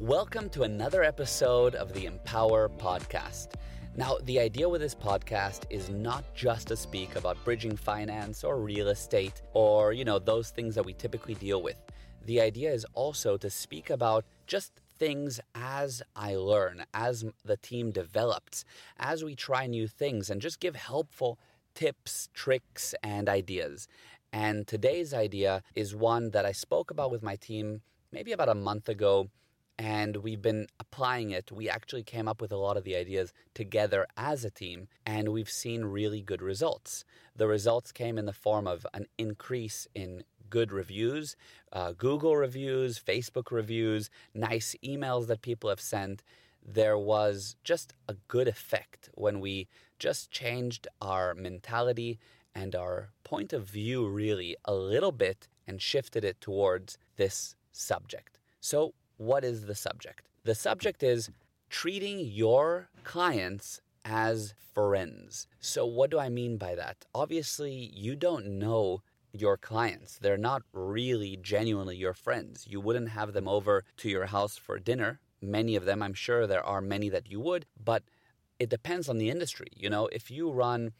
Welcome to another episode of the Empower Podcast. Now, the idea with this podcast is not just to speak about bridging finance or real estate or, you know, those things that we typically deal with. The idea is also to speak about just things as I learn, as the team develops, as we try new things, and just give helpful tips, tricks, and ideas. And today's idea is one that I spoke about with my team maybe about a month ago and we've been applying it. We actually came up with a lot of the ideas together as a team, and we've seen really good results. The results came in the form of an increase in good reviews, uh, Google reviews, Facebook reviews, nice emails that people have sent. There was just a good effect when we just changed our mentality and our point of view, really, a little bit and shifted it towards this subject. So, what is the subject? The subject is treating your clients as friends. So, what do I mean by that? Obviously, you don't know your clients. They're not really genuinely your friends. You wouldn't have them over to your house for dinner. Many of them, I'm sure there are many that you would, but it depends on the industry. You know, if you run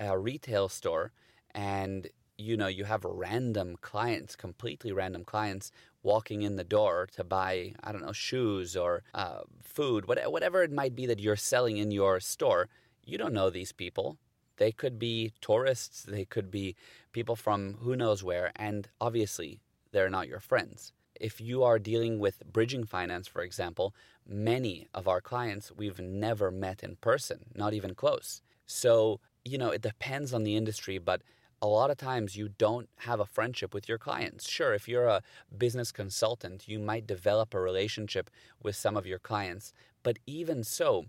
a retail store and you know you have random clients completely random clients walking in the door to buy i don't know shoes or uh, food whatever it might be that you're selling in your store you don't know these people. They could be tourists they could be people from who knows where and obviously they're not your friends. If you are dealing with bridging finance for example many of our clients we've never met in person not even close. So you know it depends on the industry but a lot of times you don't have a friendship with your clients. Sure, if you're a business consultant, you might develop a relationship with some of your clients. But even so,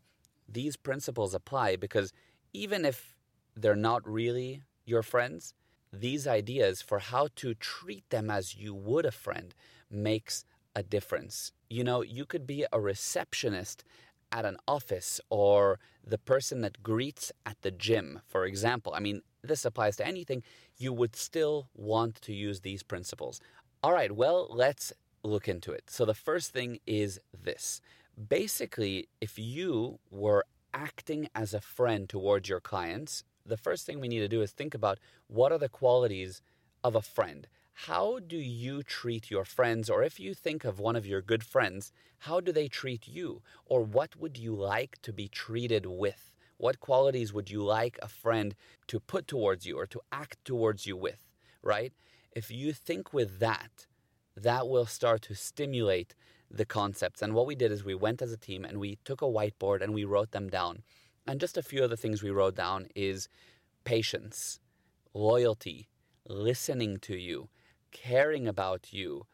these principles apply because even if they're not really your friends, these ideas for how to treat them as you would a friend makes a difference. You know, you could be a receptionist at an office or the person that greets at the gym, for example. I mean, this applies to anything, you would still want to use these principles. All right, well, let's look into it. So the first thing is this. Basically, if you were acting as a friend towards your clients, the first thing we need to do is think about what are the qualities of a friend. How do you treat your friends? Or if you think of one of your good friends, how do they treat you? Or what would you like to be treated with? What qualities would you like a friend to put towards you or to act towards you with, right? If you think with that, that will start to stimulate the concepts. And what we did is we went as a team and we took a whiteboard and we wrote them down. And just a few of the things we wrote down is patience, loyalty, listening to you, caring about you,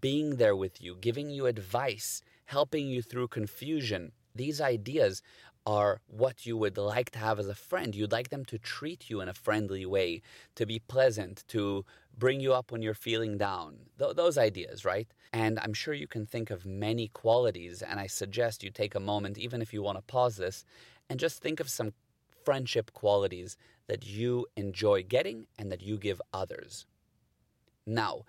being there with you, giving you advice, helping you through confusion. These ideas are what you would like to have as a friend. You'd like them to treat you in a friendly way, to be pleasant, to bring you up when you're feeling down. Th- those ideas, right? And I'm sure you can think of many qualities, and I suggest you take a moment, even if you want to pause this, and just think of some friendship qualities that you enjoy getting and that you give others. Now,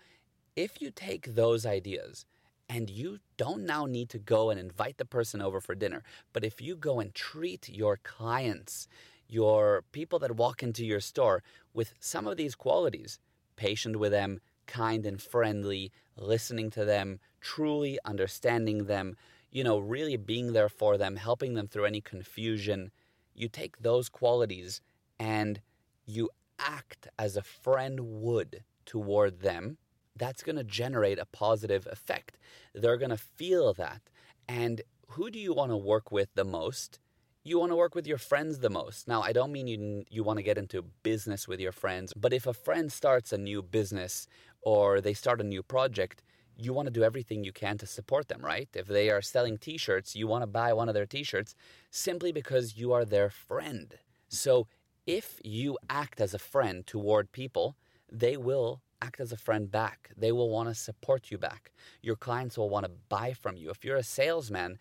if you take those ideas and you don't now need to go and invite the person over for dinner. But if you go and treat your clients, your people that walk into your store with some of these qualities, patient with them, kind and friendly, listening to them, truly understanding them, you know, really being there for them, helping them through any confusion, you take those qualities and you act as a friend would toward them that's going to generate a positive effect. They're going to feel that. And who do you want to work with the most? You want to work with your friends the most. Now, I don't mean you, you want to get into business with your friends, but if a friend starts a new business or they start a new project, you want to do everything you can to support them, right? If they are selling t shirts, you want to buy one of their t shirts simply because you are their friend. So if you act as a friend toward people, they will act as a friend back. They will want to support you back. Your clients will want to buy from you. If you're a salesman,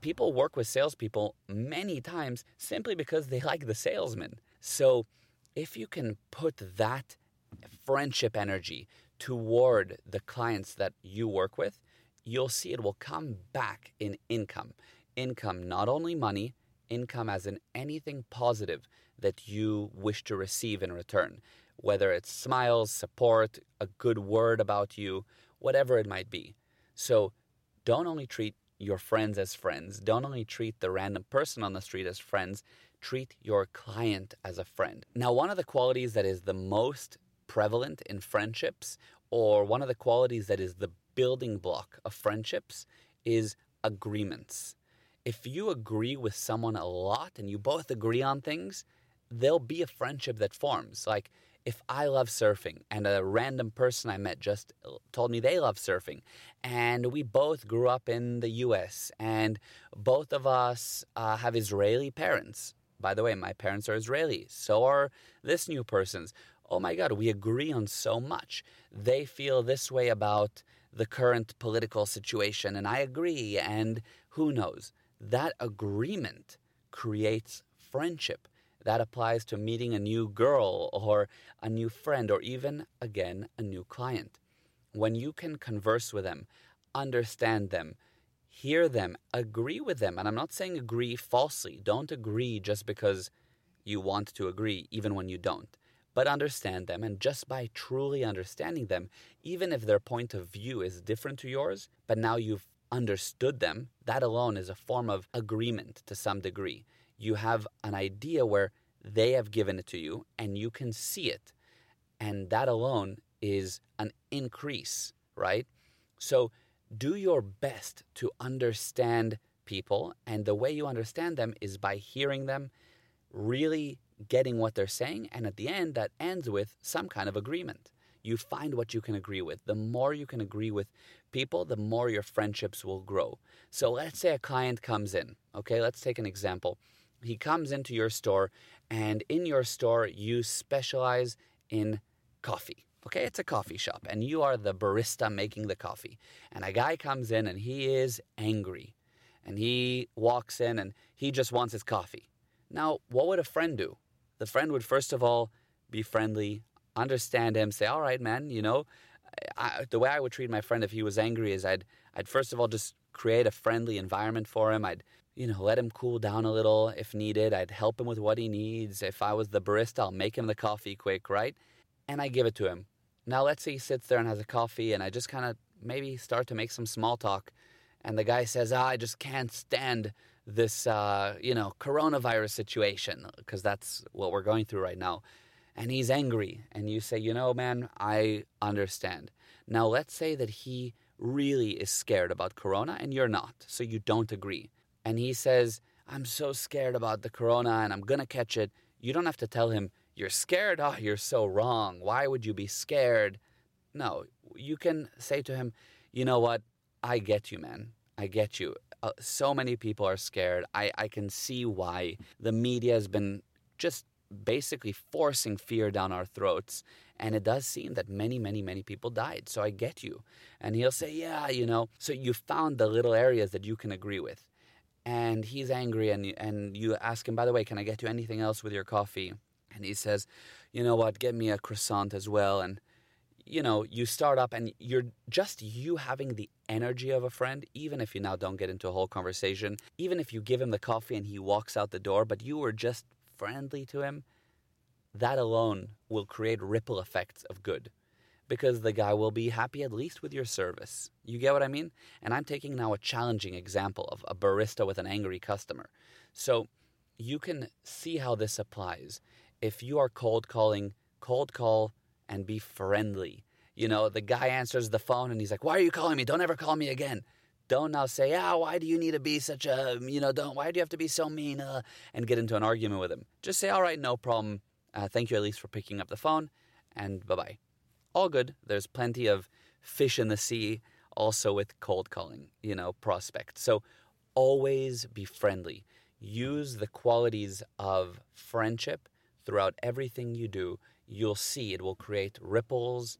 people work with salespeople many times simply because they like the salesman. So if you can put that friendship energy toward the clients that you work with, you'll see it will come back in income. Income, not only money, income as in anything positive that you wish to receive in return, whether it's smiles, support, a good word about you, whatever it might be. So don't only treat your friends as friends, don't only treat the random person on the street as friends, treat your client as a friend. Now, one of the qualities that is the most prevalent in friendships, or one of the qualities that is the building block of friendships, is agreements. If you agree with someone a lot and you both agree on things, there'll be a friendship that forms. Like, if I love surfing and a random person I met just told me they love surfing, and we both grew up in the US, and both of us uh, have Israeli parents. By the way, my parents are Israeli, so are this new person's. Oh my God, we agree on so much. They feel this way about the current political situation, and I agree, and who knows? That agreement creates friendship that applies to meeting a new girl or a new friend or even, again, a new client. When you can converse with them, understand them, hear them, agree with them, and I'm not saying agree falsely, don't agree just because you want to agree, even when you don't, but understand them. And just by truly understanding them, even if their point of view is different to yours, but now you've understood them, that alone is a form of agreement to some degree you have an idea where they have given it to you and you can see it. And that alone is an increase, right? So do your best to understand people. And the way you understand them is by hearing them, really getting what they're saying. And at the end, that ends with some kind of agreement. You find what you can agree with. The more you can agree with people, the more your friendships will grow. So let's say a client comes in. Okay, let's take an example he comes into your store, and in your store, you specialize in coffee. Okay, it's a coffee shop, and you are the barista making the coffee. And a guy comes in and he is angry. And he walks in and he just wants his coffee. Now, what would a friend do? The friend would first of all be friendly, understand him, say, "All right, man, you know, I, the way I would treat my friend if he was angry is I'd I'd first of all just create a friendly environment for him. I'd you know, let him cool down a little if needed. I'd help him with what he needs. If I was the barista, I'll make him the coffee quick, right? And I give it to him. Now, let's say he sits there and has a coffee, and I just kind of maybe start to make some small talk. And the guy says, ah, I just can't stand this, uh, you know, coronavirus situation, because that's what we're going through right now. And he's angry. And you say, you know, man, I understand. Now, let's say that he really is scared about corona and you're not, so you don't agree and he says, I'm so scared about the corona and I'm going to catch it, you don't have to tell him, You're scared? Oh, you're so wrong. Why would you be scared? No, you can say to him, You know what? I get you, man. I get you. Uh, so many people are scared. I, I can see why the media has been just basically forcing fear down our throats. And it does seem that many, many, many people died. So I get you. And he'll say, Yeah, you know. So you found the little areas that you can agree with and he's angry and and you ask him by the way can i get you anything else with your coffee? And he says you know what? Get me a croissant as well. And you know you start up and you're just you having the energy of a friend even if you now don't get into a whole conversation even if you give him the coffee and he walks out the door but you were just friendly to him that alone will create ripple effects of good because the guy will be happy at least with your service. You get what I mean? And I'm taking now a challenging example of a barista with an angry customer. So you can see how this applies. If you are cold calling, cold call and be friendly. You know, the guy answers the phone and he's like, Why are you calling me? Don't ever call me again. Don't now say, Ah, why do you need to be such a, you know, don't, why do you have to be so mean? Uh, and get into an argument with him. Just say, All right, no problem. Uh, thank you at least for picking up the phone and bye bye all good. There's plenty of fish in the sea also with cold calling, you know, prospect. So always be friendly. Use the qualities of friendship throughout everything you do. You'll see it will create ripples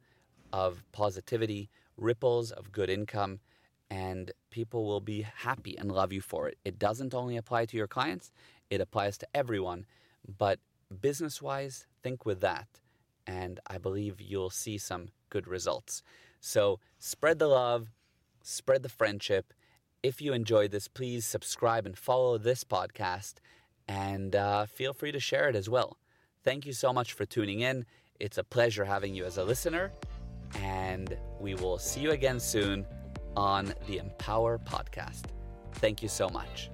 of positivity, ripples of good income, and people will be happy and love you for it. It doesn't only apply to your clients, it applies to everyone. But business wise, think with that and I believe you'll see some good results. So spread the love, spread the friendship. If you enjoyed this, please subscribe and follow this podcast and uh, feel free to share it as well. Thank you so much for tuning in. It's a pleasure having you as a listener, and we will see you again soon on the Empower Podcast. Thank you so much.